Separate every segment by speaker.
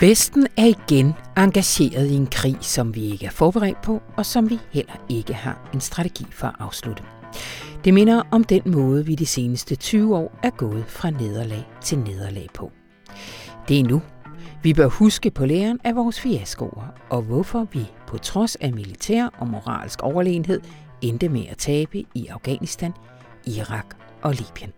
Speaker 1: Vesten er igen engageret i en krig, som vi ikke er forberedt på, og som vi heller ikke har en strategi for at afslutte. Det minder om den måde, vi de seneste 20 år er gået fra nederlag til nederlag på. Det er nu. Vi bør huske på læren af vores fiaskoer, og hvorfor vi på trods af militær og moralsk overlegenhed endte med at tabe i Afghanistan, Irak og Libyen.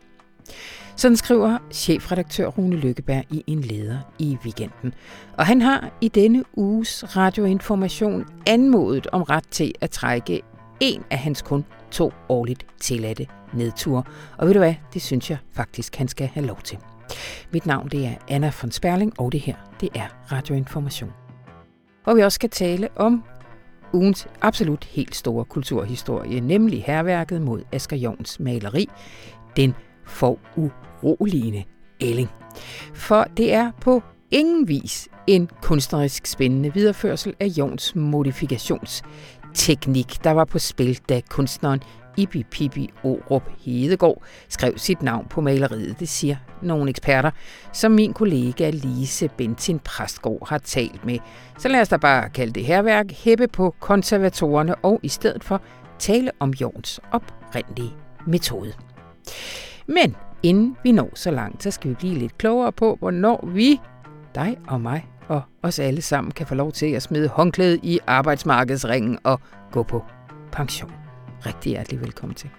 Speaker 1: Sådan skriver chefredaktør Rune Lykkeberg i en leder i weekenden. Og han har i denne uges radioinformation anmodet om ret til at trække en af hans kun to årligt tilladte nedture. Og ved du hvad, det synes jeg faktisk, han skal have lov til. Mit navn det er Anna von Sperling, og det her det er Radioinformation. Og vi også skal tale om ugens absolut helt store kulturhistorie, nemlig herværket mod Asger Jorns maleri, Den for uroligende Elling. For det er på ingen vis en kunstnerisk spændende videreførsel af Jorns modifikationsteknik, der var på spil, da kunstneren Ibi Pibi Orup Hedegaard skrev sit navn på maleriet. Det siger nogle eksperter, som min kollega Lise Bentin Præstgaard har talt med. Så lad os da bare kalde det herværk, hæppe på konservatorerne og i stedet for tale om Jorns oprindelige metode. Men inden vi når så langt, så skal vi blive lidt klogere på, hvornår vi, dig og mig og os alle sammen, kan få lov til at smide håndklædet i arbejdsmarkedsringen og gå på pension. Rigtig hjertelig velkommen til.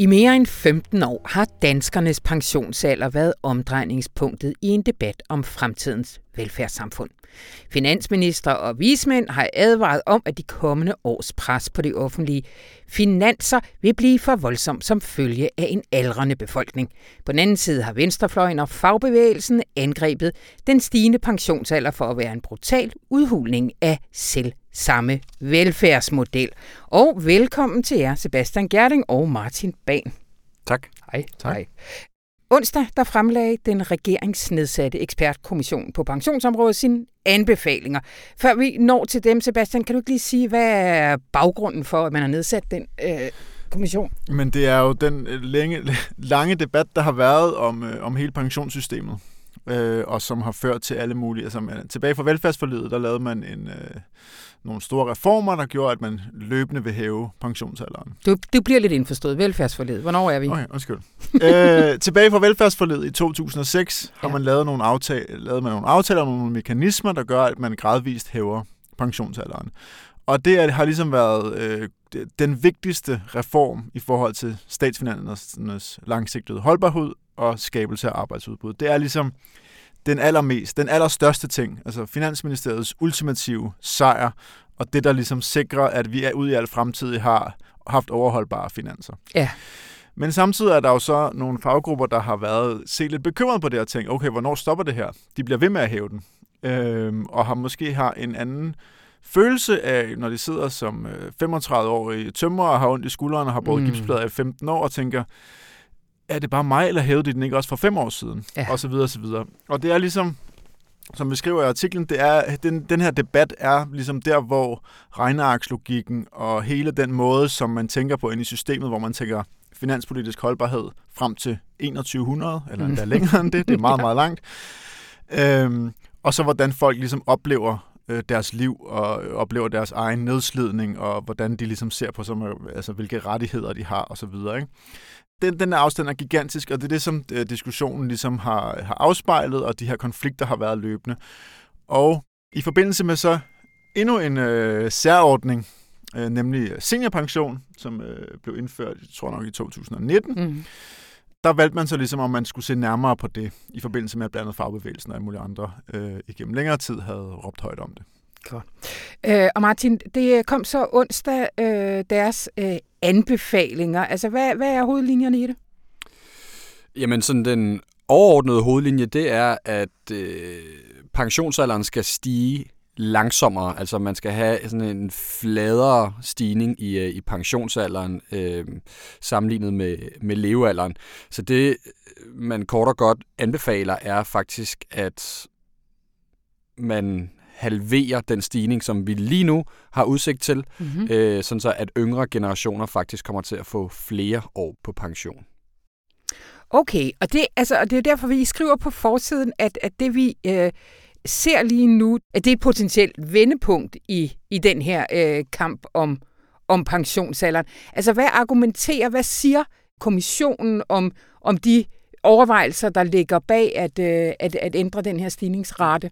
Speaker 1: I mere end 15 år har danskernes pensionsalder været omdrejningspunktet i en debat om fremtidens velfærdssamfund. Finansminister og vismænd har advaret om, at de kommende års pres på de offentlige finanser vil blive for voldsomt som følge af en aldrende befolkning. På den anden side har venstrefløjen og fagbevægelsen angrebet den stigende pensionsalder for at være en brutal udhulning af selv samme velfærdsmodel. Og velkommen til jer, Sebastian Gerding og Martin Ban.
Speaker 2: Tak.
Speaker 1: Hej.
Speaker 2: Tak.
Speaker 1: Hej. Onsdag der fremlagde den regeringsnedsatte ekspertkommission på pensionsområdet sine anbefalinger. Før vi når til dem, Sebastian, kan du ikke lige sige, hvad er baggrunden for, at man har nedsat den øh, kommission?
Speaker 2: Men det er jo den øh, længe, lange debat, der har været om, øh, om hele pensionssystemet, øh, og som har ført til alle mulige... Altså, man, tilbage fra velfærdsforledet, der lavede man en, øh, nogle store reformer, der gjorde, at man løbende vil hæve pensionsalderen.
Speaker 1: Du, du bliver lidt indforstået. Velfærdsforledet. Hvornår er vi?
Speaker 2: Okay, undskyld. øh, tilbage fra velfærdsforledet i 2006 har
Speaker 1: Ja.
Speaker 2: man lavet nogle, aftale, lavet man nogle aftaler om nogle mekanismer, der gør, at man gradvist hæver pensionsalderen. Og det er- har ligesom været øh, den vigtigste reform i forhold til statsfinansernes langsigtede holdbarhed og skabelse af arbejdsudbud. Det er ligesom den allermest, den allerstørste ting, altså Finansministeriets ultimative sejr, og det, der ligesom sikrer, at vi er ude i al fremtid har haft overholdbare finanser.
Speaker 1: Ja.
Speaker 2: Men samtidig er der jo så nogle faggrupper, der har været set lidt bekymret på det og tænkt, okay, hvornår stopper det her? De bliver ved med at hæve den. Øhm, og har måske har en anden følelse af, når de sidder som øh, 35-årige tømrer og har ondt i skuldrene og har brugt
Speaker 1: mm.
Speaker 2: gipsplader i 15 år og tænker, er det bare mig, eller hævede de den ikke også for fem år siden?
Speaker 1: Ja.
Speaker 2: Og så videre, og så videre. Og det er ligesom, som vi skriver i artiklen, det er, den, den her debat er ligesom der, hvor regnearkslogikken og hele den måde, som man tænker på ind i systemet, hvor man tænker finanspolitisk holdbarhed frem til 2100, eller endda længere end det, det er meget, meget langt. Øhm, og så hvordan folk ligesom oplever øh, deres liv og oplever deres egen nedslidning, og hvordan de ligesom ser på, som, altså, hvilke rettigheder de har, og så videre. Ikke? Den, den afstand er gigantisk, og det er det, som øh, diskussionen ligesom har, har afspejlet, og de her konflikter har været løbende. Og i forbindelse med så endnu en øh, særordning, øh, nemlig seniorpension, som øh, blev indført, jeg tror nok i 2019,
Speaker 1: Mm.
Speaker 2: der valgte man så ligesom, om man skulle se nærmere på det, i forbindelse med, at blandt andet fagbevægelsen og alle mulige andre øh, igennem længere tid havde råbt højt om det.
Speaker 1: Øh, og Martin, det øh, kom så onsdag øh, deres øh, anbefalinger. Altså, hvad, hvad er hovedlinjerne i det?
Speaker 3: Jamen sådan den overordnede hovedlinje, det er, at øh, pensionsalderen skal stige langsommere. Altså man skal have sådan en fladere stigning i, øh, i pensionsalderen øh, sammenlignet med, med levealderen. Så det, man kort og godt anbefaler, er faktisk, at man halvere den stigning, som vi lige nu har udsigt til,
Speaker 1: Mm-hmm.
Speaker 3: øh, sådan så at yngre generationer faktisk kommer til at få flere år på pension.
Speaker 1: Okay, og det, altså, og det er derfor, vi skriver på forsiden, at, at det vi øh, ser lige nu, at det er et potentielt vendepunkt i, i den her øh, kamp om, om pensionsalderen. Altså, hvad argumenterer, hvad siger kommissionen om, om de overvejelser, der ligger bag at, øh, at, at ændre den her stigningsrate?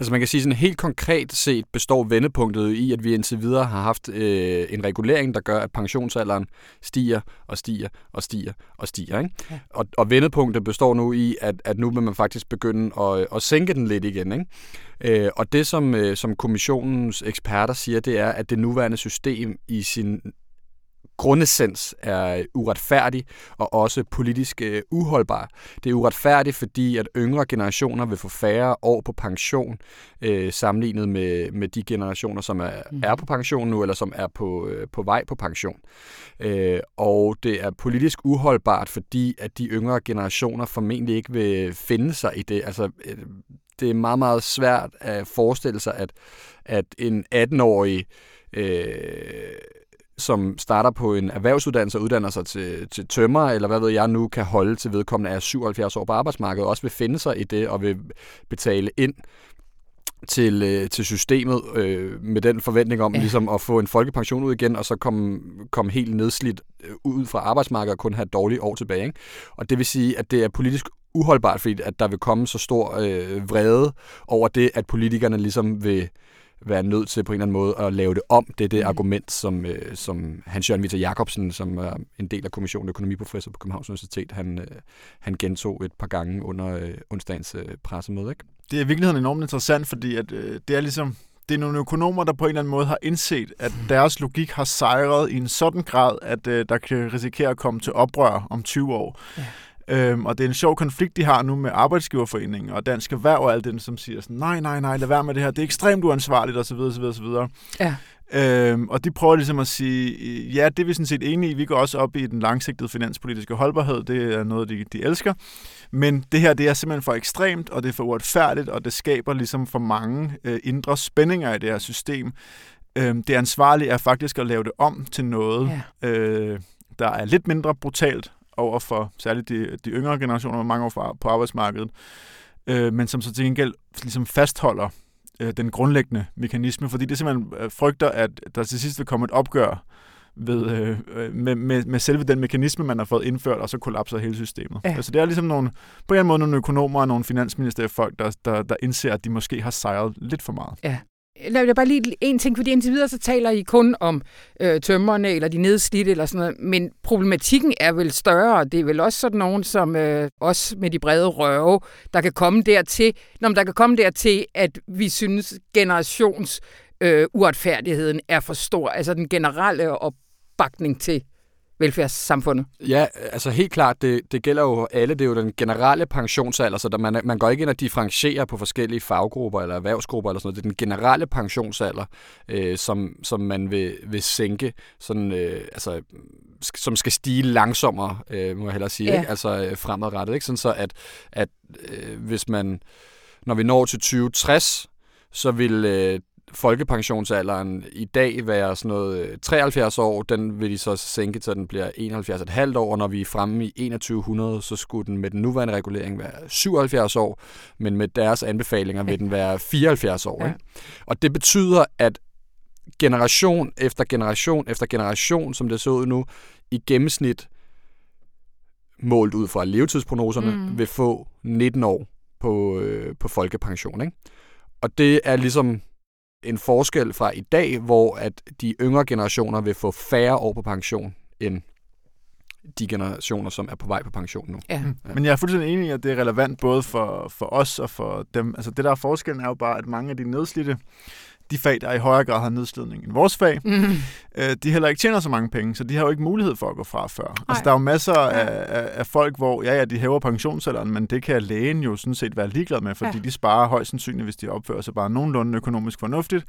Speaker 3: Altså man kan sige sådan helt konkret set består vendepunktet i, at vi indtil videre har haft øh, en regulering, der gør, at pensionsalderen stiger og stiger og stiger og stiger. Ikke?
Speaker 1: Ja.
Speaker 3: Og, og vendepunktet består nu i, at, at nu vil man faktisk begynde at, at sænke den lidt igen. Ikke? Øh, og det, som, øh, som kommissionens eksperter siger, det er, at det nuværende system i sin grundessens er uretfærdig og også politisk øh, uholdbar. Det er uretfærdigt, fordi at yngre generationer vil få færre år på pension øh, sammenlignet med, med de generationer, som er,
Speaker 1: Mhm.
Speaker 3: er på pension nu, eller som er på, øh, på vej på pension. Øh, og det er politisk uholdbart, fordi at de yngre generationer formentlig ikke vil finde sig i det. Altså, øh, det er meget, meget svært at forestille sig, at, at en 18-årig øh, som starter på en erhvervsuddannelse og uddanner sig til, til tømmer, eller hvad ved jeg nu, kan holde til vedkommende er 77 år på arbejdsmarkedet, også vil finde sig i det og vil betale ind til, øh, til systemet øh, med den forventning om
Speaker 1: Ja.
Speaker 3: ligesom at få en folkepension ud igen, og så komme, komme helt nedslidt øh, ud fra arbejdsmarkedet og kun have et dårligt år tilbage. Ikke? Og det vil sige, at det er politisk uholdbart, fordi at der vil komme så stor øh, vrede over det, at politikerne ligesom vil være nødt til på en eller anden måde at lave det om. Det er det mm. argument, som, øh, som Hans-Jørgen Vita Jacobsen, som er en del af kommissionen økonomiprofessor på Københavns Universitet, han, øh, han gentog et par gange under øh, onsdagens øh, pressemøde. Ikke?
Speaker 2: Det er i virkeligheden enormt interessant, fordi at, øh, det er ligesom det er nogle økonomer, der på en eller anden måde har indset, at deres logik har sejret i en sådan grad, at øh, der kan risikere at komme til oprør om 20 år.
Speaker 1: Ja.
Speaker 2: Øhm, og det er en sjov konflikt, de har nu med Arbejdsgiverforeningen og Dansk Erhverv og alt det, som siger sådan, nej, nej, nej, lad være med det her, det er ekstremt uansvarligt osv. osv., osv.
Speaker 1: Ja.
Speaker 2: Øhm, og de prøver ligesom at sige, ja, det er vi sådan set enige i. Vi går også op i den langsigtede finanspolitiske holdbarhed. Det er noget, de, de elsker. Men det her, det er simpelthen for ekstremt, og det er for uretfærdigt, og det skaber ligesom for mange øh, indre spændinger i det her system. Øhm, det ansvarlige er faktisk at lave det om til noget,
Speaker 1: Ja.
Speaker 2: øh, der er lidt mindre brutalt over for særligt de, de yngre generationer, med mange år fra, på arbejdsmarkedet, øh, men som så til gengæld ligesom fastholder øh, den grundlæggende mekanisme, fordi det simpelthen øh, frygter, at der til sidst vil komme et opgør ved, øh, øh, med, med, med selve den mekanisme, man har fået indført, og så kollapser hele systemet.
Speaker 1: Ja.
Speaker 2: Ja. Altså det er ligesom nogle, på en måde nogle økonomer og nogle finansministeriefolk, der, der, der indser, at de måske har sejret lidt for meget.
Speaker 1: Lad mig bare lige en ting, fordi indtil videre så taler I kun om øh, tømmerne eller de nedslidte eller sådan noget, men problematikken er vel større. Det er vel også sådan nogen som øh, os med de brede røve, der kan komme dertil, når der kan komme dertil, at vi synes generations øh, uretfærdigheden er for stor. Altså den generelle opbakning til velfærdssamfundet.
Speaker 3: Ja, altså helt klart, det, det gælder jo alle. Det er jo den generelle pensionsalder, så der, man, man går ikke ind og differentierer på forskellige faggrupper eller erhvervsgrupper eller sådan noget. Det er den generelle pensionsalder, øh, som, som man vil, vil sænke, sådan, øh, altså, som skal stige langsommere, øh, må jeg hellere sige,
Speaker 1: Ja.
Speaker 3: ja. ikke? altså øh, fremadrettet. Ikke? Sådan så, at, at øh, hvis man, når vi når til 2060, så vil øh, folkepensionsalderen i dag være sådan noget øh, 73 år, den vil de så sænke til, den bliver 71,5 år, og når vi er fremme i 2100, så skulle den med den nuværende regulering være 77 år, men med deres anbefalinger vil den være 74 år.
Speaker 1: Ja.
Speaker 3: Ikke? Og det betyder, at generation efter generation efter generation, som det ser ud nu, i gennemsnit målt ud fra levetidsprognoserne,
Speaker 1: mm.
Speaker 3: vil få 19 år på, øh, på folkepension. Ikke? Og det er ligesom en forskel fra i dag, hvor at de yngre generationer vil få færre år på pension end de generationer, som er på vej på pension nu.
Speaker 1: Ja.
Speaker 3: Ja.
Speaker 2: Men jeg er fuldstændig enig i, at det er relevant både for, for os og for dem. Altså det der er forskellen er jo bare, at mange af de nedslidte de fag, der i højere grad har nedslidning end vores fag,
Speaker 1: Mm.
Speaker 2: øh, de heller ikke tjener så mange penge, så de har jo ikke mulighed for at gå fra før. Altså, der er jo masser af, af, af folk, hvor ja, ja, de hæver pensionsalderen, men det kan lægen jo sådan set være ligeglad med, fordi
Speaker 1: Ja.
Speaker 2: de sparer højst sandsynligt, hvis de opfører sig bare nogenlunde økonomisk fornuftigt,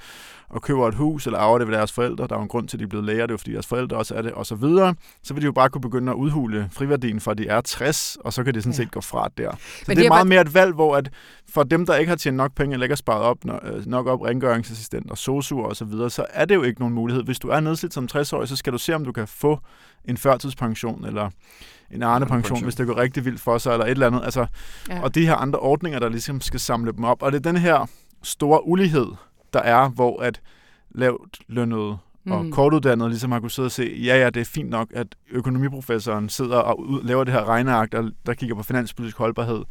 Speaker 2: og køber et hus eller arver det ved deres forældre. Der er jo en grund til, at de er blevet læger, det er jo fordi deres forældre også er det, og så videre. Så vil de jo bare kunne begynde at udhule friværdien fra de er 60, og så kan de sådan
Speaker 1: Ja.
Speaker 2: set gå fra der. Så
Speaker 1: Men
Speaker 2: det,
Speaker 1: det
Speaker 2: det
Speaker 1: er
Speaker 2: er meget
Speaker 1: bare-
Speaker 2: mere et valg, hvor at for dem, der ikke har tjent nok penge, eller ikke har sparet op, øh, nok op rengøringsassistent og sosuer og så videre, så er det jo ikke nogen mulighed. Hvis du er nedslidt som 60-årig, så skal du se, om du kan få en førtidspension eller en Arne-pension, hvis det går rigtig vildt for sig, eller et eller andet. Altså,
Speaker 1: Ja.
Speaker 2: Og de her andre ordninger, der ligesom skal samle dem op. Og det er den her store ulighed, der er, hvor at lavt lønnet og
Speaker 1: Mm.
Speaker 2: mm. kortuddannede ligesom har kunne sidde og se, ja, ja, det er fint nok, at økonomiprofessoren sidder og ud, laver det her regneagt, der, der kigger på finanspolitisk holdbarhed,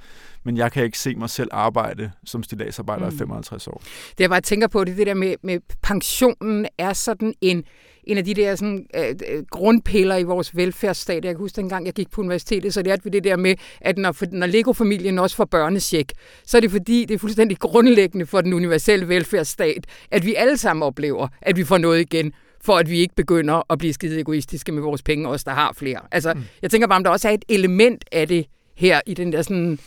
Speaker 2: men jeg kan ikke se mig selv arbejde som stilladsarbejder
Speaker 1: Mm.
Speaker 2: i 55 år.
Speaker 1: Det jeg bare tænker på, det er det der med, med pensionen er sådan en, en af de der sådan, øh, øh, grundpiller i vores velfærdsstat. Jeg kan huske, dengang jeg gik på universitetet, så lærte vi det der med, at når, når Lego-familien også får børnesjek, så er det fordi, det er fuldstændig grundlæggende for den universelle velfærdsstat, at vi alle sammen oplever, at vi får noget igen for at vi ikke begynder at blive skide egoistiske med vores penge, os der har flere. Altså, mm. jeg tænker bare, om der også er et element af det her i den der sådan...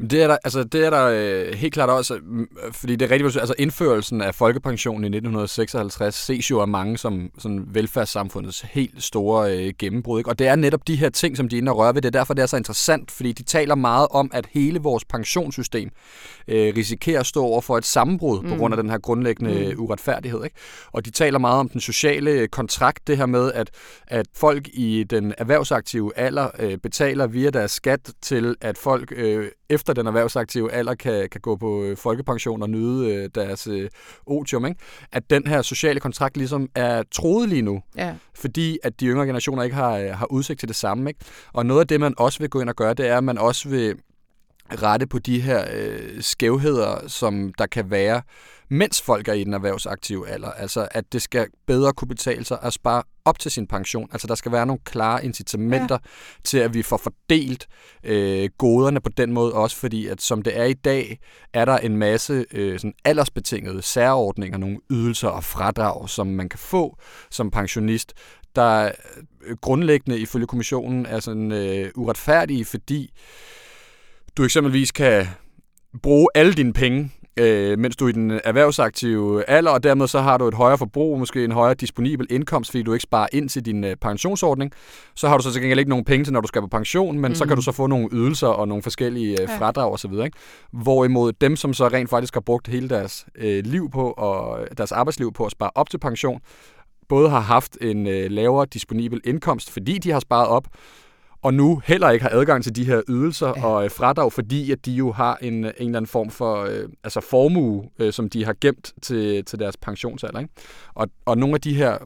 Speaker 3: Det er der, altså, det er der øh, helt klart også, mm, fordi det er rigtigt, altså indførelsen af folkepensionen i 1956 ses jo af mange som sådan velfærdssamfundets helt store øh, gennembrud. Ikke? Og det er netop de her ting, som de er inde og ved. Det er derfor, det er så interessant, fordi de taler meget om, at hele vores pensionssystem øh, risikerer at stå over for et sammenbrud mm. på grund af den her grundlæggende
Speaker 1: Mm.
Speaker 3: mm. uretfærdighed. Ikke? Og de taler meget om den sociale kontrakt, det her med, at, at folk i den erhvervsaktive alder øh, betaler via deres skat til, at folk øh, efter den erhvervsaktive alder kan, kan gå på øh, folkepension og nyde øh, deres øh, otium. Ikke? At den her sociale kontrakt ligesom er troet lige nu,
Speaker 1: Ja,
Speaker 3: fordi at de yngre generationer ikke har, øh, har udsigt til det samme. Ikke? Og noget af det, man også vil gå ind og gøre, det er, at man også vil rette på de her øh, skævheder, som der kan være, mens folk er i den erhvervsaktive alder. Altså, at det skal bedre kunne betale sig at spare op til sin pension. Altså, der skal være nogle klare incitamenter ja. til, at vi får fordelt øh, goderne på den måde også, fordi at som det er i dag, er der en masse øh, sådan aldersbetingede særordninger, nogle ydelser og fradrag, som man kan få som pensionist, der øh, grundlæggende ifølge kommissionen er sådan øh, uretfærdige, fordi du eksempelvis kan bruge alle dine penge, øh, mens du er i den erhvervsaktive alder, og dermed så har du et højere forbrug, måske en højere disponibel indkomst, fordi du ikke sparer ind til din øh, pensionsordning. Så har du så til gengæld ikke nogen penge til, når du skal på pension, men mm. så kan
Speaker 1: Mhm.
Speaker 3: du så få nogle ydelser og nogle forskellige øh, fradrag osv. Ikke? Hvorimod dem, som så rent faktisk har brugt hele deres øh, liv på, og deres arbejdsliv på at spare op til pension, både har haft en øh, lavere disponibel indkomst, fordi de har sparet op, og nu heller ikke har adgang til de her ydelser
Speaker 1: Ja.
Speaker 3: og øh, fradrag, fordi at de jo har en, en eller anden form for øh, altså formue, øh, som de har gemt til, til deres pensionsalder. Ikke? Og, og nogle af de her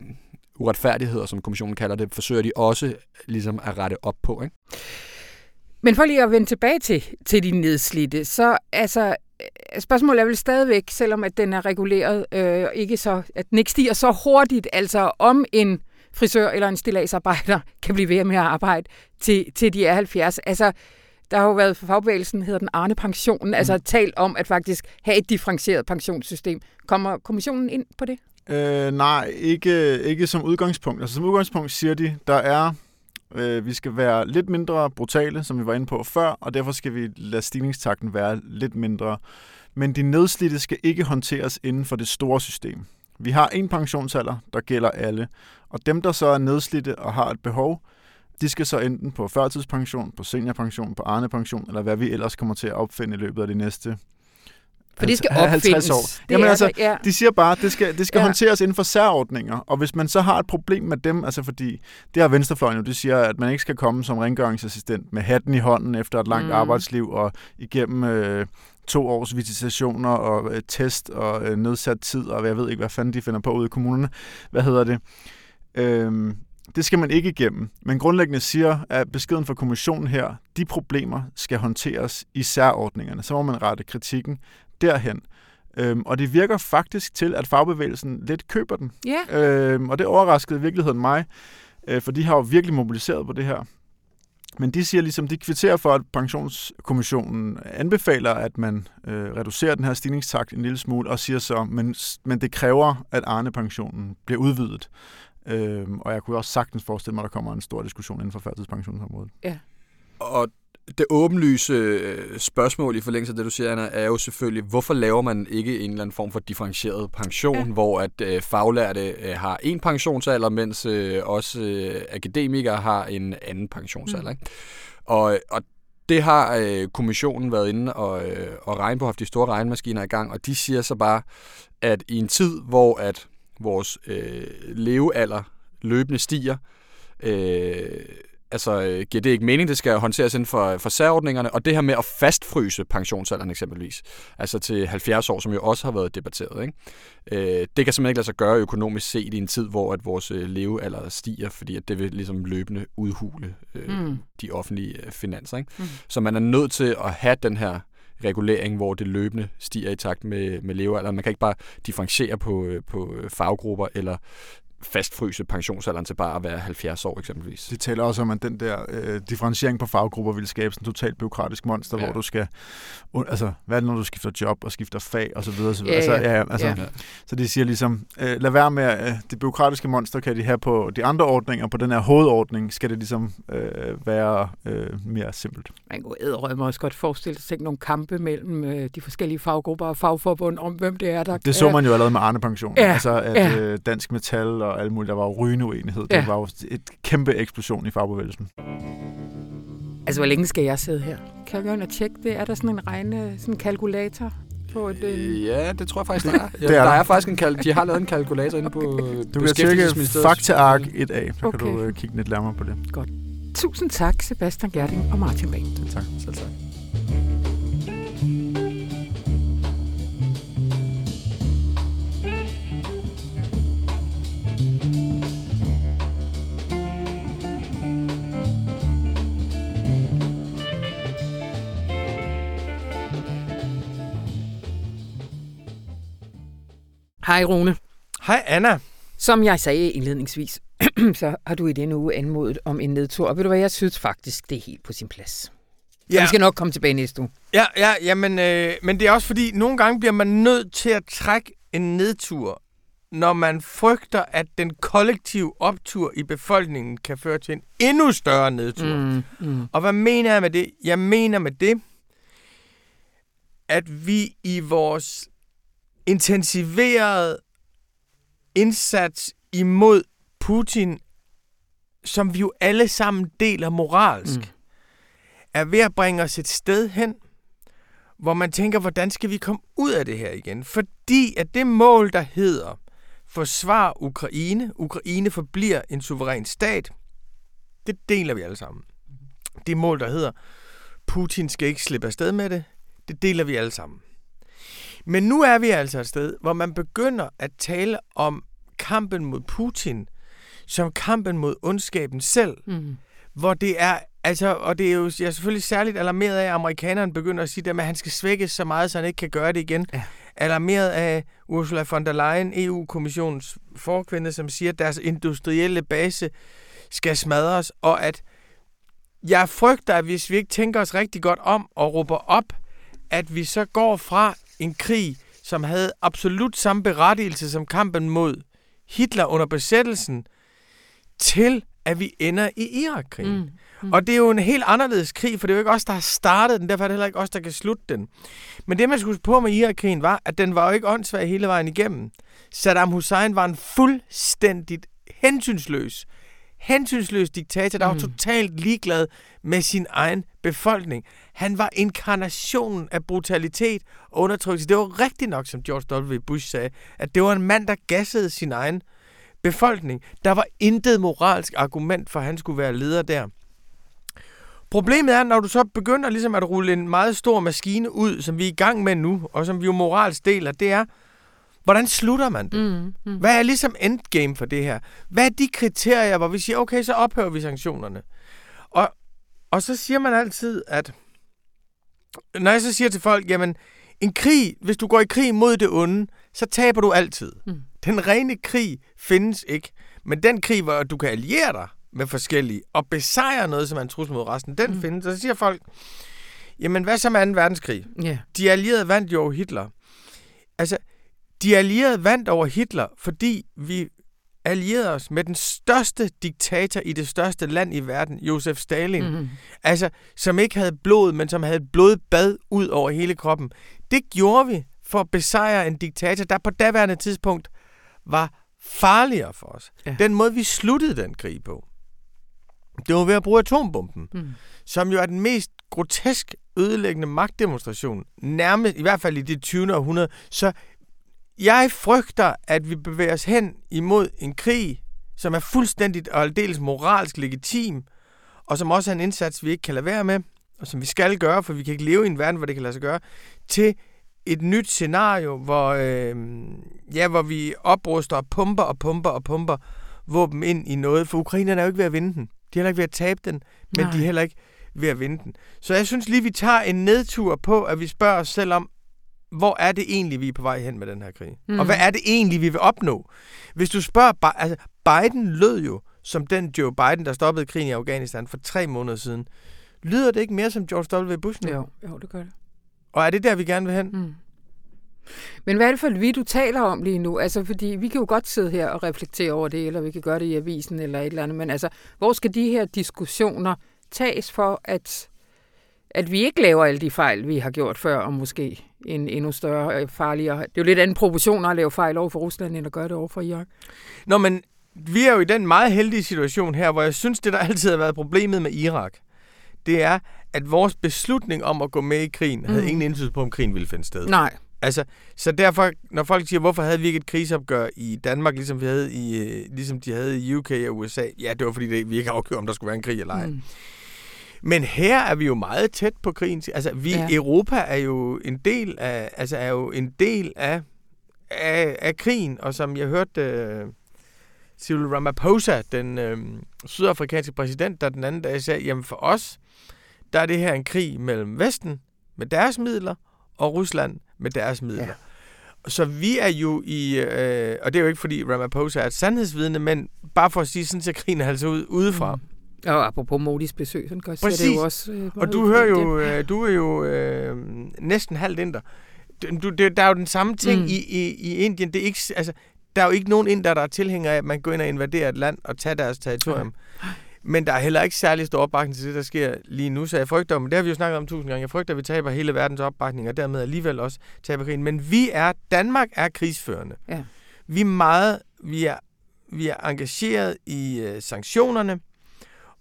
Speaker 3: uretfærdigheder, som kommissionen kalder det, forsøger de også ligesom at rette op på. Ikke?
Speaker 1: Men for lige at vende tilbage til, til de nedslidte, så altså, øh, spørgsmålet er vel stadigvæk, selvom at den er reguleret, øh, ikke så, at den ikke stiger så hurtigt, altså om en frisør eller en stilladsarbejder kan blive ved med at arbejde til, til de er 70. Altså, der har jo været for fagbevægelsen, hedder den Arne Pensionen, mm. altså talt om at faktisk have et differentieret pensionssystem. Kommer kommissionen ind på det?
Speaker 2: Øh, nej, ikke, ikke som udgangspunkt. Altså som udgangspunkt siger de, der er, øh, vi skal være lidt mindre brutale, som vi var inde på før, og derfor skal vi lade stigningstakten være lidt mindre. Men de nedslidte skal ikke håndteres inden for det store system. Vi har en pensionsalder, der gælder alle, og dem, der så er nedslidte og har et behov, de skal så enten på førtidspension, på seniorpension, på arnepension, eller hvad vi ellers kommer til at opfinde i løbet af de næste
Speaker 1: For det skal
Speaker 2: 50
Speaker 1: opfindes.
Speaker 2: år.
Speaker 1: Det
Speaker 2: Jamen altså,
Speaker 1: det, ja.
Speaker 2: de siger bare, at det skal, det skal
Speaker 1: Ja.
Speaker 2: håndteres inden for særordninger, og hvis man så har et problem med dem, altså fordi det har Venstrefløjen jo, de siger, at man ikke skal komme som rengøringsassistent med hatten i hånden efter et langt
Speaker 1: mm.
Speaker 2: arbejdsliv og igennem øh, to års visitationer og øh, test og øh, nedsat tid, og jeg ved ikke, hvad fanden de finder på ude i kommunerne. Hvad hedder det? Øhm, det skal man ikke igennem. Men grundlæggende siger, at beskeden fra kommissionen her, de problemer skal håndteres i særordningerne. Så må man rette kritikken derhen. Øhm, og det virker faktisk til, at fagbevægelsen lidt køber den.
Speaker 1: Ja.
Speaker 2: Øhm, og det overraskede i virkeligheden mig, øh, for de har jo virkelig mobiliseret på det her. Men de siger ligesom, de kvitterer for, at pensionskommissionen anbefaler, at man øh, reducerer den her stigningstakt en lille smule, og siger så, men, men det kræver, at Arne-pensionen bliver udvidet. Øh, og jeg kunne også sagtens forestille mig, at der kommer en stor diskussion inden for førtidspensionsområdet.
Speaker 1: Ja.
Speaker 3: Og det åbenlyse øh, spørgsmål i forlængelse af det, du siger, Anna, er jo selvfølgelig, hvorfor laver man ikke en eller anden form for differentieret pension, ja. hvor at øh, faglærte øh, har en pensionsalder, mens øh, også øh, akademikere har en anden pensionsalder. Mm. Ikke? Og, og det har øh, kommissionen været inde og, øh, og regne på, haft de store regnemaskiner i gang, og de siger så bare, at i en tid, hvor at vores øh, levealder løbende stiger, øh, altså, øh, giver det ikke mening, det skal håndteres inden for, for særordningerne, og det her med at fastfryse pensionsalderen eksempelvis, altså til 70 år, som jo også har været debatteret, ikke? Øh, det kan simpelthen ikke lade sig gøre økonomisk set i en tid, hvor at vores øh, levealder stiger, fordi at det vil ligesom løbende udhule øh, mm. de offentlige øh, finanser. Ikke? Mm. Så man er nødt til at have den her regulering, hvor det løbende stiger i takt med, med levealderen. Man kan ikke bare differentiere på, på faggrupper eller fastfryse pensionsalderen til bare at være 70 år eksempelvis.
Speaker 2: De taler også om, at den der øh, differentiering på faggrupper vil skabe sådan en totalt byråkratisk monster, ja. hvor du skal, altså hvad er det, når du skifter job og skifter fag og så videre, så videre. Ja, altså, ja, altså, ja. Så de siger ligesom, øh, lad være med, øh, det byråkratiske monster kan de have på de andre ordninger, på den her hovedordning skal det ligesom øh, være øh, mere simpelt.
Speaker 1: Man kunne æderrømme også godt forestille sig nogle kampe mellem øh, de forskellige faggrupper og fagforbund om, hvem det er, der...
Speaker 2: Det så man jo allerede med Arne Pension. Ja, altså, at ja. øh, Dansk Metal og alt muligt. Der var jo rygende uenighed. Ja. Det var jo et kæmpe eksplosion i fagbevægelsen.
Speaker 1: Altså, hvor længe skal jeg sidde her? Kan jeg gå ind og tjekke det? Er der sådan en regne, sådan en kalkulator? På et,
Speaker 3: øh... Ja, det tror jeg faktisk, der er. Ja, det er der. er faktisk en kal- de har lavet en kalkulator inde på
Speaker 2: Du kan tjekke Faktaark 1A, så okay. kan du uh, kigge lidt nærmere på det.
Speaker 1: Godt. Tusind tak, Sebastian Gerding og Martin Bang.
Speaker 2: Tak. Selv tak.
Speaker 1: Hej Rune.
Speaker 4: Hej Anna.
Speaker 1: Som jeg sagde indledningsvis, så har du i denne uge anmodet om en nedtur. Og ved du hvad, jeg synes faktisk, det er helt på sin plads. Ja. vi skal nok komme tilbage næste uge.
Speaker 4: Ja, ja, ja men, øh, men det er også fordi, nogle gange bliver man nødt til at trække en nedtur, når man frygter, at den kollektive optur i befolkningen kan føre til en endnu større nedtur. Mm, mm. Og hvad mener jeg med det? Jeg mener med det, at vi i vores intensiveret indsats imod Putin, som vi jo alle sammen deler moralsk, mm. er ved at bringe os et sted hen, hvor man tænker, hvordan skal vi komme ud af det her igen? Fordi at det mål, der hedder forsvar Ukraine, Ukraine forbliver en suveræn stat, det deler vi alle sammen. Det mål, der hedder Putin skal ikke slippe afsted med det, det deler vi alle sammen. Men nu er vi altså et sted, hvor man begynder at tale om kampen mod Putin som kampen mod ondskaben selv. Mm. Hvor det er, altså, og det er jo jeg er selvfølgelig særligt alarmeret af, at amerikanerne begynder at sige, at han skal svækkes så meget, så han ikke kan gøre det igen. Ja. Alarmeret af Ursula von der Leyen, EU-kommissionens forkvinde, som siger, at deres industrielle base skal smadres, og at jeg frygter, at hvis vi ikke tænker os rigtig godt om og råber op, at vi så går fra en krig, som havde absolut samme berettigelse som kampen mod Hitler under besættelsen, til at vi ender i Irakkrigen. Mm. Mm. Og det er jo en helt anderledes krig, for det er jo ikke os, der har startet den, derfor er det heller ikke os, der kan slutte den. Men det, man skulle på med Irakkrigen, var, at den var jo ikke åndssvag hele vejen igennem. Saddam Hussein var en fuldstændigt hensynsløs, hensynsløs diktator, der mm. var totalt ligeglad med sin egen befolkning. Han var inkarnationen af brutalitet og undertrykkelse. Det var rigtigt nok, som George W. Bush sagde, at det var en mand, der gassede sin egen befolkning. Der var intet moralsk argument for, at han skulle være leder der. Problemet er, når du så begynder ligesom at rulle en meget stor maskine ud, som vi er i gang med nu, og som vi jo moralsk deler, det er, hvordan slutter man det? Mm, mm. Hvad er ligesom endgame for det her? Hvad er de kriterier, hvor vi siger, okay, så ophører vi sanktionerne? Og, og så siger man altid, at når jeg så siger til folk, jamen, en krig, hvis du går i krig mod det onde, så taber du altid. Mm. Den rene krig findes ikke. Men den krig, hvor du kan alliere dig med forskellige, og besejre noget, som er en trussel mod resten, den
Speaker 1: Mm.
Speaker 4: findes. Og så siger folk, jamen hvad så med 2. verdenskrig?
Speaker 1: Ja.
Speaker 4: De allierede vandt jo Hitler. Altså, de allierede vandt over Hitler, fordi vi allierede os med den største diktator i det største land i verden, Josef Stalin. Mm. Altså, som ikke havde blod, men som havde blodbad ud over hele kroppen. Det gjorde vi for at besejre en diktator, der på daværende tidspunkt var farligere for os.
Speaker 1: Ja.
Speaker 4: Den måde, vi sluttede den krig på, det var ved at bruge atombomben,
Speaker 1: Mm.
Speaker 4: som jo er den mest grotesk ødelæggende magtdemonstration, nærmest i hvert fald i det 20. århundrede. Så jeg frygter, at vi bevæger os hen imod en krig, som er fuldstændigt og aldeles moralsk legitim, og som også er en indsats, vi ikke kan lade være med, og som vi skal gøre, for vi kan ikke leve i en verden, hvor det kan lade sig gøre, til et nyt scenario, hvor, øh, ja, hvor vi opruster og pumper og pumper og pumper våben ind i noget, for ukrainerne er jo ikke ved at vinde den. De er heller ikke ved at tabe den, men
Speaker 1: Nej.
Speaker 4: de er heller ikke ved at vinde den. Så jeg synes lige, vi tager en nedtur på, at vi spørger os selv om, hvor er det egentlig, vi er på vej hen med den her krig? Mm.
Speaker 1: Mm.
Speaker 4: Og hvad er det egentlig, vi vil opnå? Hvis du spørger, altså Biden lød jo som den Joe Biden, der stoppede krigen i Afghanistan for tre måneder siden. Lyder det ikke mere som George W. Bush nu?
Speaker 1: Jo, jo, det gør det.
Speaker 4: Og er det der, vi gerne vil hen?
Speaker 1: Mm. Men hvad er det for vi, du taler om lige nu? Altså, fordi vi kan jo godt sidde her og reflektere over det, eller vi kan gøre det i avisen eller et eller andet, men altså, hvor skal de her diskussioner tages for, at, at vi ikke laver alle de fejl, vi har gjort før, og måske en endnu større, øh, farligere... Det er jo lidt anden proportioner at lave fejl over for Rusland, end at gøre det over for Irak.
Speaker 4: Nå, men vi er jo i den meget heldige situation her, hvor jeg synes, det der altid har været problemet med Irak, det er, at vores beslutning om at gå med i krigen, havde
Speaker 1: Mm.
Speaker 4: ingen indflydelse på, om krigen ville finde sted.
Speaker 1: Nej.
Speaker 4: Altså, så derfor, når folk siger, hvorfor havde vi ikke et krigsopgør i Danmark, ligesom, vi havde i, øh, ligesom de havde i UK og USA, ja, det var fordi, det, vi ikke afgjorde, om der skulle være en krig eller ej. Mm. Men her er vi jo meget tæt på krigen. Altså, vi,
Speaker 1: Ja.
Speaker 4: Europa er jo en del af, altså er jo en del af, af, af krigen, og som jeg hørte øh, Cyril Ramaphosa, den øh, sydafrikanske præsident, der den anden dag sagde, jamen for os, der er det her en krig mellem Vesten med deres midler, og Rusland med deres midler.
Speaker 1: Ja.
Speaker 4: Så vi er jo i, øh, og det er jo ikke fordi Ramaphosa er et sandhedsvidne, men bare for at sige, sådan ser krigen altså ud udefra. Mm.
Speaker 1: Og apropos Modis besøg, sådan gør, ser det
Speaker 4: Præcis.
Speaker 1: jo også... Øh,
Speaker 4: Og du hører jo, øh, du er jo øh, næsten halvt inder. Du, det, der er jo den samme ting
Speaker 1: Mm.
Speaker 4: i, i, i Indien. Det er ikke, altså, der er jo ikke nogen inder, der er tilhængere af, at man går ind og invaderer et land og tager deres territorium. Men der er heller ikke særlig stor opbakning til det, der sker lige nu. Så jeg frygter, men det har vi jo snakket om tusind gange, jeg frygter, at vi taber hele verdens opbakning, og dermed alligevel også taber krigen. Men vi er, Danmark er krigsførende.
Speaker 1: Ja.
Speaker 4: Vi er meget, vi er, vi er engageret i øh, sanktionerne,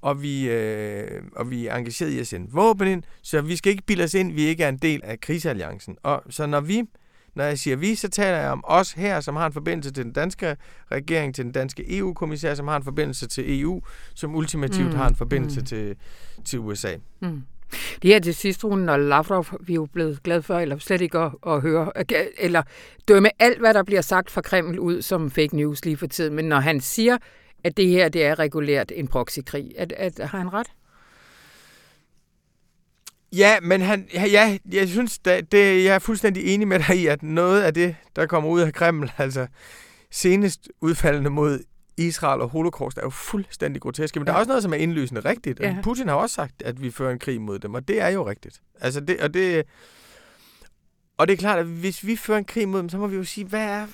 Speaker 4: og vi, øh, og vi er engageret i at sende våben ind, så vi skal ikke bilde os ind, vi ikke er en del af krigsalliancen. Og så når vi, når jeg siger vi, så taler jeg om os her, som har en forbindelse til den danske regering, til den danske EU-kommissær, som har en forbindelse til EU, som ultimativt
Speaker 1: Mm,
Speaker 4: har en forbindelse
Speaker 1: mm.
Speaker 4: til, til USA.
Speaker 1: Mm. Det her til sidst, Rune, og Lavrov, vi er jo blevet glade for, eller slet ikke at, at høre, eller dømme alt, hvad der bliver sagt fra Kreml ud som fake news lige for tiden. Men når han siger, at det her det er regulært en proxykrig, at, at, har han ret?
Speaker 4: Ja, men han, ja, jeg synes, det, det, jeg er fuldstændig enig med dig i, at noget af det, der kommer ud af Kreml, altså senest udfaldende mod Israel og holocaust, er jo fuldstændig groteske. Men ja. der er også noget, som er indlysende rigtigt.
Speaker 1: Ja.
Speaker 4: Ja. Putin har også sagt, at vi fører en krig mod dem, og det er jo rigtigt. Altså det, og, det, og det er klart, at hvis vi fører en krig mod dem, så må vi jo sige, hvad er,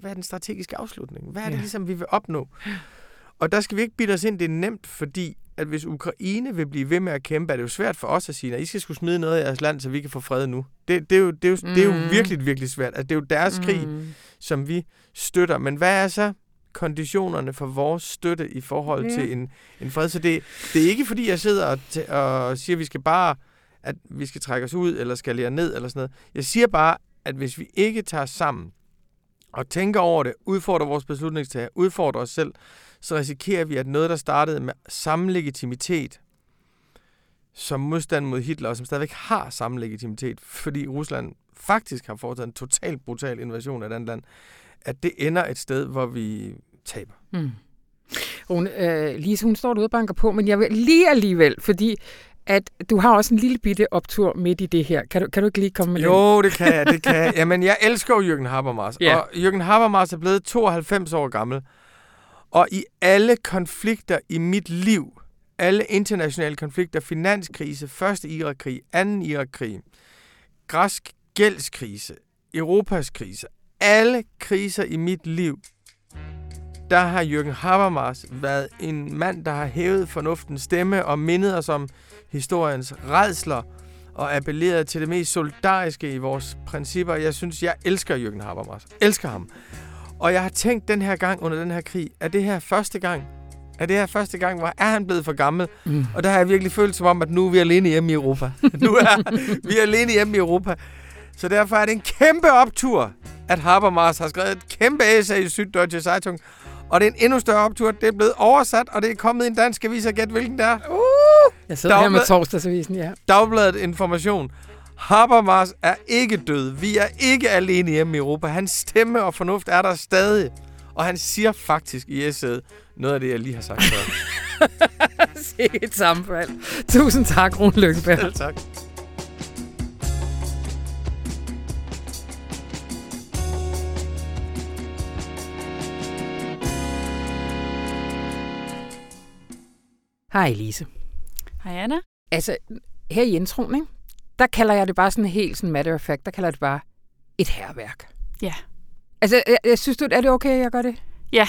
Speaker 4: hvad er den strategiske afslutning? Hvad er det
Speaker 1: Ja.
Speaker 4: ligesom, vi vil opnå? Og der skal vi ikke bilde os ind, det er nemt, fordi at hvis Ukraine vil blive ved med at kæmpe, er det jo svært for os at sige, at I skal skulle smide noget af jeres land, så vi kan få fred nu. Det, det, er, jo, det, er, jo, mm. det er jo
Speaker 1: Mm.
Speaker 4: virkelig, virkelig svært. Altså, det er jo deres mm. krig,
Speaker 1: Mm.
Speaker 4: som vi støtter. Men hvad er så konditionerne for vores støtte i forhold
Speaker 1: ja.
Speaker 4: til en, en fred? Så det, det er ikke, fordi jeg sidder og, og siger, at vi skal bare at vi skal trække os ud, eller skalere ned, eller sådan noget. Jeg siger bare, at hvis vi ikke tager sammen og tænker over det, udfordrer vores beslutningstager, udfordrer os selv, så risikerer vi, at noget, der startede med samme legitimitet som modstand mod Hitler, og som stadigvæk har samme legitimitet, fordi Rusland faktisk har foretaget en totalt brutal invasion af et andet land, at det ender et sted, hvor vi taber.
Speaker 1: Mm. Rune, øh, Lise, hun står derude og banker på, men jeg vil lige alligevel, fordi at du har også en lille bitte optur midt i det her. Kan du, kan du ikke lige komme med den?
Speaker 4: Jo, det kan jeg, det kan jeg. Jamen, jeg elsker jo Jürgen Habermas.
Speaker 1: Ja.
Speaker 4: Og Jürgen Habermas er blevet 92 år gammel. Og i alle konflikter i mit liv, alle internationale konflikter, finanskrise, første Irakkrig, anden Irakkrig, græsk gældskrise, Europas krise, alle kriser i mit liv, der har Jürgen Habermas været en mand, der har hævet fornuftens stemme og mindet os om historiens redsler og appelleret til det mest solidariske i vores principper. Jeg synes, jeg elsker Jürgen Habermas. Elsker ham. Og jeg har tænkt den her gang under den her krig, er det her første gang, er det her første gang, hvor er han blevet for gammel? Mm. Og der har jeg virkelig følt som om, at nu er vi alene hjemme i Europa. nu er vi alene hjemme i Europa. Så derfor er det en kæmpe optur, at Habermas har skrevet et kæmpe essay i Süddeutsche Zeitung. Og det er en endnu større optur. Det er blevet oversat, og det er kommet i en dansk avis. Og gæt, hvilken der.
Speaker 1: Uh! Jeg sidder her med torsdagsavisen, ja.
Speaker 4: Dagbladet Information. Habermas er ikke død. Vi er ikke alene hjemme i Europa. Hans stemme og fornuft er der stadig. Og han siger faktisk i essayet noget af det, jeg lige har sagt før.
Speaker 1: Se et sammenfald. Tusind tak, Rune Lykkeberg.
Speaker 4: Selv tak.
Speaker 1: Hej Elise.
Speaker 5: Hej Anna.
Speaker 1: Altså, her i introen, ikke? Der kalder jeg det bare sådan helt sådan matter of fact, der kalder jeg det bare et herværk.
Speaker 5: Ja.
Speaker 1: Altså, jeg, jeg synes du, er det okay, at jeg gør det?
Speaker 5: Ja,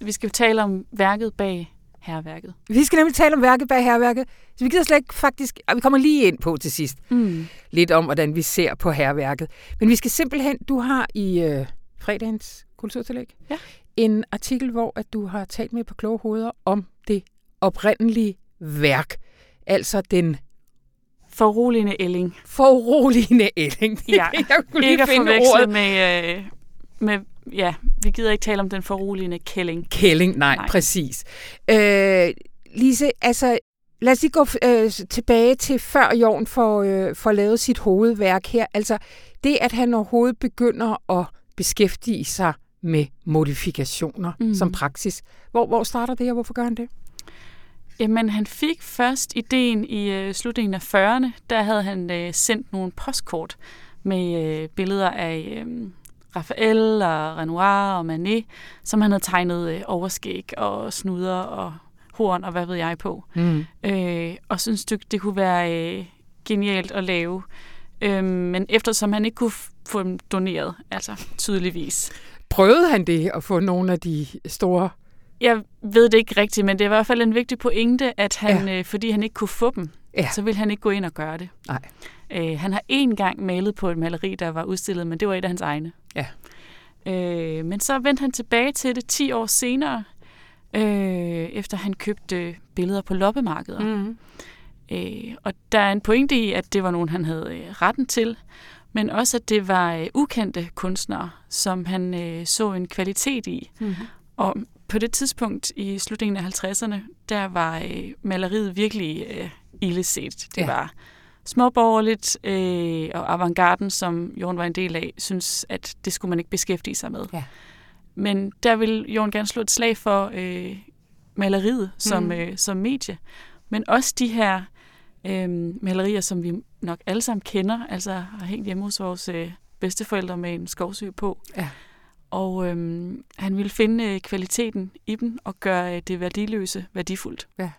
Speaker 5: vi skal tale om værket bag herværket.
Speaker 1: Vi skal nemlig tale om værket bag herværket. Så vi gider slet ikke faktisk... Og vi kommer lige ind på til sidst.
Speaker 5: Mm.
Speaker 1: Lidt om, hvordan vi ser på herværket. Men vi skal simpelthen... Du har i øh, fredagens kulturtillæg
Speaker 5: Ja.
Speaker 1: en artikel, hvor at du har talt med på kloge hoveder om det oprindelige værk. Altså den
Speaker 5: Foruroligende ælling.
Speaker 1: foruroligende ælling.
Speaker 5: Ja,
Speaker 1: jeg kunne lige
Speaker 5: Ikke at
Speaker 1: finde ordet.
Speaker 5: med, øh, med... Ja, vi gider ikke tale om den foruroligende kælling.
Speaker 1: Kælling, nej, nej. Præcis. Øh, Lise, altså, lad os lige gå øh, tilbage til før Jorn får, øh, får lavet sit hovedværk her. Altså, det at han overhovedet begynder at beskæftige sig med modifikationer mm. Som praksis. Hvor, hvor starter det, og hvorfor gør han det?
Speaker 5: Jamen, han fik først ideen i øh, slutningen af 40'erne. Der havde han øh, sendt nogle postkort med øh, billeder af øh, Raphael og Renoir og Manet, som han havde tegnet øh, overskæg og snuder og horn og hvad ved jeg på.
Speaker 1: Mm.
Speaker 5: øh, og synes det, det kunne være øh, genialt at lave. Øh, men eftersom han ikke kunne få dem doneret, altså tydeligvis.
Speaker 1: Prøvede han det at få nogle af de store...
Speaker 5: Jeg ved det ikke rigtigt, men det er i hvert fald en vigtig pointe, at han, ja. øh, fordi han ikke kunne få dem,
Speaker 1: Ja.
Speaker 5: så vil han ikke gå ind og gøre det.
Speaker 1: Nej.
Speaker 5: Øh, han har én gang malet på et maleri, der var udstillet, men det var et af hans egne.
Speaker 1: Ja.
Speaker 5: Øh, men så vendte han tilbage til det 10 år senere, øh, efter han købte billeder på loppemarkeder.
Speaker 1: Mm.
Speaker 5: Øh, og der er en pointe i, at det var nogen, han havde øh, retten til, men også, at det var øh, ukendte kunstnere, som han øh, så en kvalitet i.
Speaker 1: Mm.
Speaker 5: Og på det tidspunkt i slutningen af 50'erne, der var øh, maleriet virkelig øh, illeset. Det
Speaker 1: Ja.
Speaker 5: var småborgerligt, øh, og avantgarden, som Jorden var en del af, synes, at det skulle man ikke beskæftige sig med.
Speaker 1: Ja.
Speaker 5: Men der vil Jorden gerne slå et slag for øh, maleriet som,
Speaker 1: mm.
Speaker 5: øh, som medie, men også de her øh, malerier, som vi nok alle sammen kender, altså har hængt hjemme hos vores øh, bedsteforældre med en skovsø på.
Speaker 1: Ja.
Speaker 5: Og øhm, han ville finde øh, kvaliteten i dem og gøre øh, det værdiløse værdifuldt. Ja.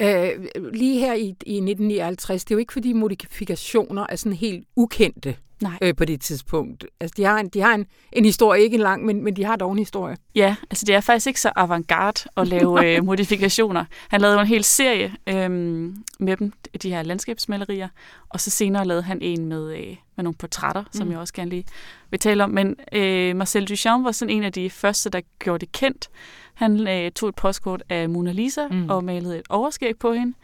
Speaker 1: Øh, lige her i, i 1959, det er jo ikke fordi modifikationer er sådan helt ukendte
Speaker 5: Nej.
Speaker 1: øh, på det tidspunkt. Altså, de har, en, de har en, en historie, ikke en lang, men, men de har dog en historie.
Speaker 5: Ja, altså det er faktisk ikke så avantgarde at lave øh, modifikationer. Han lavede jo en hel serie øhm, med dem, de her landskabsmalerier, og så senere lavede han en med, øh, med nogle portrætter, som
Speaker 1: Mm.
Speaker 5: jeg også gerne lige vil tale om. Men øh, Marcel Duchamp var sådan en af de første, der gjorde det kendt. Han øh, tog et postkort af Mona Lisa
Speaker 1: mm.
Speaker 5: og malede et overskæg på hende.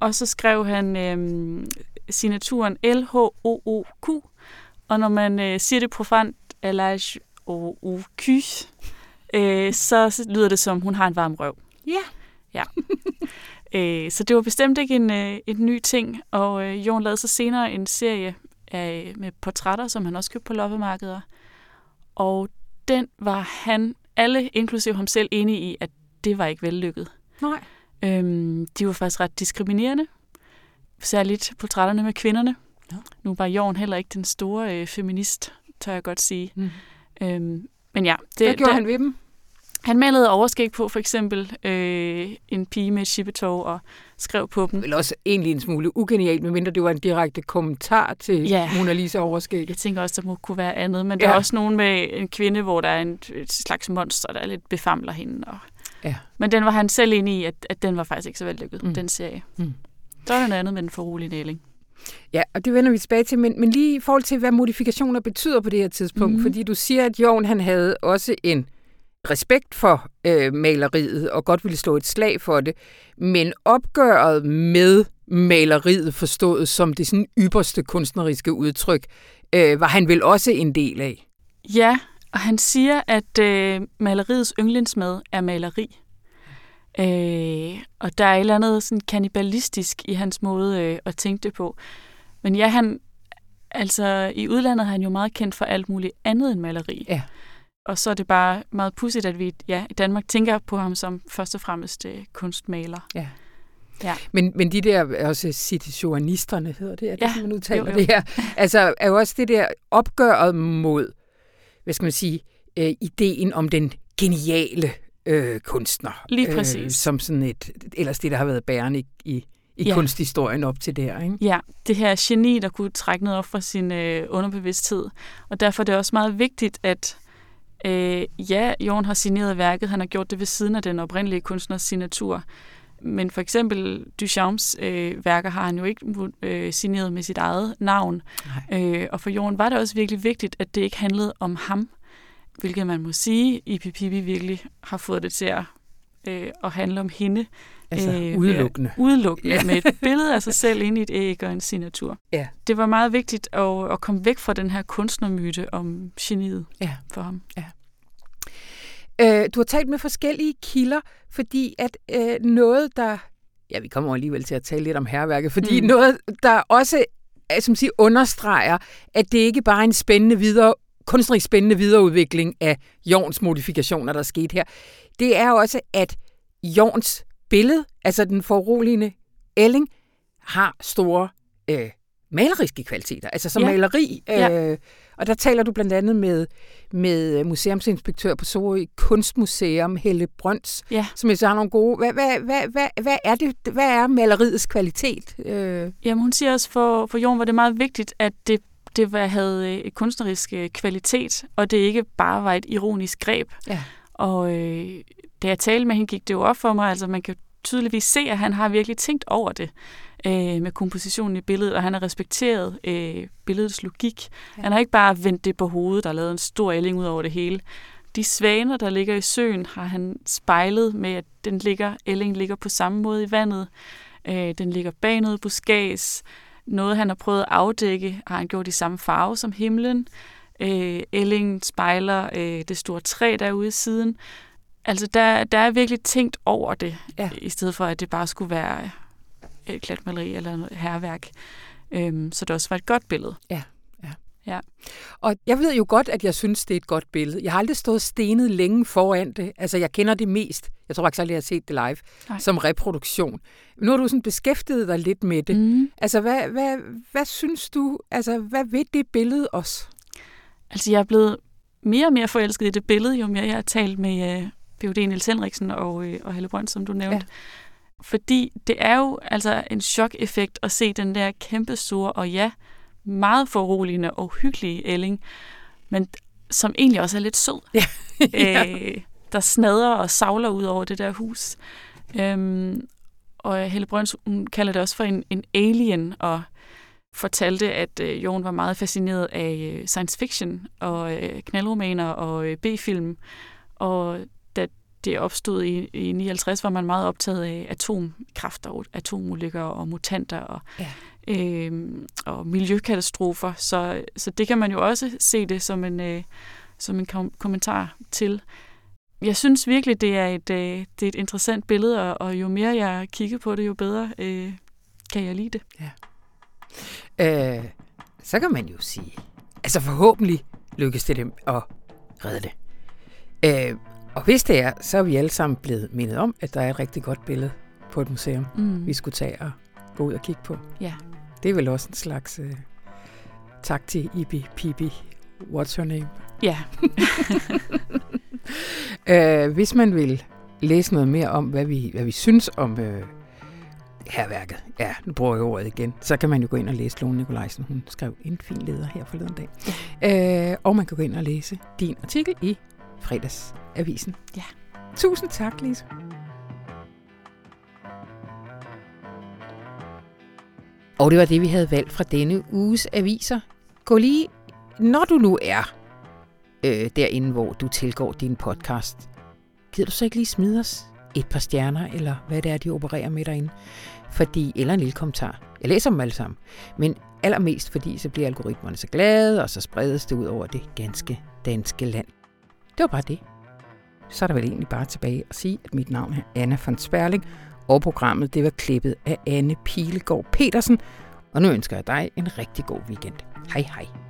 Speaker 5: Og så skrev han øh, signaturen L-H-O-O-Q. Og når man øh, siger det profant, L-H-O-O-Q, øh, så så lyder det som, hun har en varm røv.
Speaker 1: Ja.
Speaker 5: Ja. øh, så det var bestemt ikke en, øh, en ny ting, og øh, Jon lavede så senere en serie af, med portrætter, som han også købte på loppemarkeder. Og den var han, alle inklusive ham selv, enige i, at det var ikke vellykket.
Speaker 1: Nej.
Speaker 5: Øhm, de var faktisk ret diskriminerende. Særligt portrætterne med kvinderne.
Speaker 1: Nå.
Speaker 5: Nu var Jorn heller ikke den store øh, feminist, tør jeg godt sige.
Speaker 1: Mm.
Speaker 5: Øhm, men ja,
Speaker 1: Hvad
Speaker 5: det,
Speaker 1: gjorde
Speaker 5: der,
Speaker 1: han ved dem?
Speaker 5: Han malede overskæg på, for eksempel øh, en pige med et og skrev på dem.
Speaker 1: Vel også egentlig en smule ugenialt, medmindre det var en direkte kommentar til
Speaker 5: Ja.
Speaker 1: Mona Lisa overskæg.
Speaker 5: Jeg tænker også, der må kunne være andet, men der
Speaker 1: Ja.
Speaker 5: er også nogen med en kvinde, hvor der er en et slags monster, der lidt befamler hende. Og...
Speaker 1: Ja.
Speaker 5: Men den var han selv enig i, at, at den var faktisk ikke så vellykket,
Speaker 1: Mm.
Speaker 5: den serie.
Speaker 1: Mm.
Speaker 5: Så er der noget andet med den forurolige næling.
Speaker 1: Ja, og det vender vi tilbage til, men, men lige i forhold til, hvad modifikationer betyder på det her tidspunkt, mm. Fordi du siger, at Jorn han havde også en respekt for øh, maleriet, og godt ville slå et slag for det, men opgøret med maleriet forstået som det sådan ypperste kunstneriske udtryk, øh, var han vel også en del af.
Speaker 5: Ja, og han siger, at øh, maleriets yndlingsmad er maleri. Øh, og der er et eller andet sådan kannibalistisk i hans måde øh, at tænke det på. Men ja, han, altså i udlandet er han jo meget kendt for alt muligt andet end maleri.
Speaker 1: Ja.
Speaker 5: Og så er det bare meget pudsigt, at vi ja, i Danmark tænker på ham som først og fremmest øh, kunstmaler.
Speaker 1: Men, men de der også situationisterne hedder det, er det,
Speaker 5: Ja,
Speaker 1: man udtaler
Speaker 5: jo, jo.
Speaker 1: det her, altså er jo også det der opgøret mod, hvad skal man sige, øh, ideen om den geniale øh, kunstner.
Speaker 5: Lige
Speaker 1: Øh,
Speaker 5: præcis.
Speaker 1: som sådan et, ellers det, der har været bærende i, i, i
Speaker 5: Ja.
Speaker 1: kunsthistorien op til der, ikke?
Speaker 5: Ja, det her geni, der kunne trække noget op fra sin øh, underbevidsthed. Og derfor er det også meget vigtigt, at øh, ja, Jorn har signeret værket. Han har gjort det ved siden af den oprindelige kunstners signatur. Men for eksempel Duchamps øh, værker har han jo ikke øh, signeret med sit eget navn. Øh, og for Jorn var det også virkelig vigtigt, at det ikke handlede om ham. Hvilket man må sige, i Pipi virkelig har fået det til at, øh, at handle om hende.
Speaker 1: Altså
Speaker 5: Øh,
Speaker 1: udelukkende.
Speaker 5: udelukkende
Speaker 1: Ja.
Speaker 5: ja. med et billede af sig selv inde i et æg og en signatur.
Speaker 1: Ja.
Speaker 5: Det var meget vigtigt at, at komme væk fra den her kunstnermyte om geniet
Speaker 1: Ja.
Speaker 5: for ham.
Speaker 1: Øh, du har talt med forskellige kilder, fordi at øh, noget, der... Ja, vi kommer alligevel til at tale lidt om herværket, fordi mm. Noget, der også øh, som siger, understreger, at det ikke bare er en spændende videre, kunstnerisk spændende videreudvikling af Jorns modifikationer, der er sket her. Det er også, at Jorns billede, altså den foruroligende ælling, har store øh, maleriske kvaliteter, altså som. Ja. maleri. Øh,
Speaker 5: Ja.
Speaker 1: Og der taler du blandt andet med, med museumsinspektør på Sorø Kunstmuseum, Helle Brøns,
Speaker 5: Ja.
Speaker 1: som jeg så har nogle gode... Hvad, hvad, hvad, hvad, hvad, er, det, hvad er maleriets kvalitet? Øh,
Speaker 5: Jamen, hun siger også, for, for Jorn var det meget vigtigt, at det, det var, havde øh, kunstnerisk øh, kvalitet, og det ikke bare var et ironisk greb.
Speaker 1: Ja.
Speaker 5: Og øh, da jeg talte med hende, gik det jo op for mig, altså man kan tydeligvis se, at han har virkelig tænkt over det øh, med kompositionen i billedet, og han har respekteret øh, billedets logik.
Speaker 1: Ja.
Speaker 5: Han har ikke bare vendt det på hovedet og lavet en stor ælling ud over det hele. De svaner, der ligger i søen, har han spejlet med, at den ligger, ællingen ligger på samme måde i vandet. Øh, den ligger bag noget buskads. Noget, han har prøvet at afdække, har han gjort i samme farve som himlen. Øh, ællingen spejler øh, det store træ derude i siden. Altså, der, der er virkelig tænkt over det,
Speaker 1: ja.
Speaker 5: i stedet for, at det bare skulle være et klatmaleri eller noget herværk. Øhm, så det også var et godt billede.
Speaker 1: og jeg ved jo godt, at jeg synes, det er et godt billede. Jeg har aldrig stået stenet længe foran det. Altså, jeg kender det mest. Jeg tror faktisk aldrig, jeg har set det live
Speaker 5: Nej.
Speaker 1: som reproduktion. Nu har du sådan beskæftiget dig lidt med det.
Speaker 5: Mm.
Speaker 1: Altså, hvad, hvad, hvad synes du, altså, hvad ved det billede os?
Speaker 5: Altså, jeg er blevet mere og mere forelsket i det billede, jo mere jeg har talt med øh, P.U.D. Niels Henriksen og, øh, og Helle Brønd, som du nævnte.
Speaker 1: Ja.
Speaker 5: Fordi det er jo altså en chok-effekt at se den der kæmpe store og ja, meget foruroligende og hyggelige ælling, men som egentlig også er lidt sød.
Speaker 1: Ja.
Speaker 5: øh, der snadrer og savler ud over det der hus. Øhm, og Helle Brøns, hun kalder det også for en, en alien, og fortalte, at øh, Jon var meget fascineret af øh, science fiction og øh, knaldromaner og øh, B-film. Og det opstod i, i 59, var man meget optaget af atomkræfter og atomulykker og mutanter og,
Speaker 1: Ja.
Speaker 5: øh, og miljøkatastrofer. Så, så det kan man jo også se det som en, øh, som en kom- kommentar til. Jeg synes virkelig, det er et, øh, det er et interessant billede, og, og jo mere jeg kigger på det, jo bedre øh, kan jeg lide det.
Speaker 1: Øh, så kan man jo sige, altså forhåbentlig lykkes det dem at redde det. Øh, og hvis det er, så er vi alle sammen blevet mindet om, at der er et rigtig godt billede på et museum,
Speaker 5: Mm.
Speaker 1: vi skulle tage og gå ud og kigge på.
Speaker 5: Ja.
Speaker 1: Det er vel også en slags øh, tak til Ibi Pibi. What's her name?
Speaker 5: Ja.
Speaker 1: Øh, hvis man vil læse noget mere om, hvad vi, hvad vi synes om øh, herværket, ja, nu bruger jeg ordet igen, så kan man jo gå ind og læse Lone Nikolajsen. Hun skrev en fin leder her forleden dag. Ja. Øh, og man kan gå ind og læse din artikel i fredagsavisen.
Speaker 5: Ja.
Speaker 1: Tusind tak, Lise. Og det var det, vi havde valgt fra denne uges aviser. Gå lige, når du nu er øh, derinde, hvor du tilgår din podcast, gider du så ikke lige smide os et par stjerner, eller hvad det er, de opererer med derinde? Fordi, eller en lille kommentar. Jeg læser dem alle sammen. Men allermest fordi, så bliver algoritmerne så glade, og så spredes det ud over det ganske danske land. Det var bare det. Så er der vel egentlig bare tilbage at sige, at mit navn er Anna von Sperling, og programmet det var klippet af Anne Pilegaard Petersen. Og nu ønsker jeg dig en rigtig god weekend. Hej hej.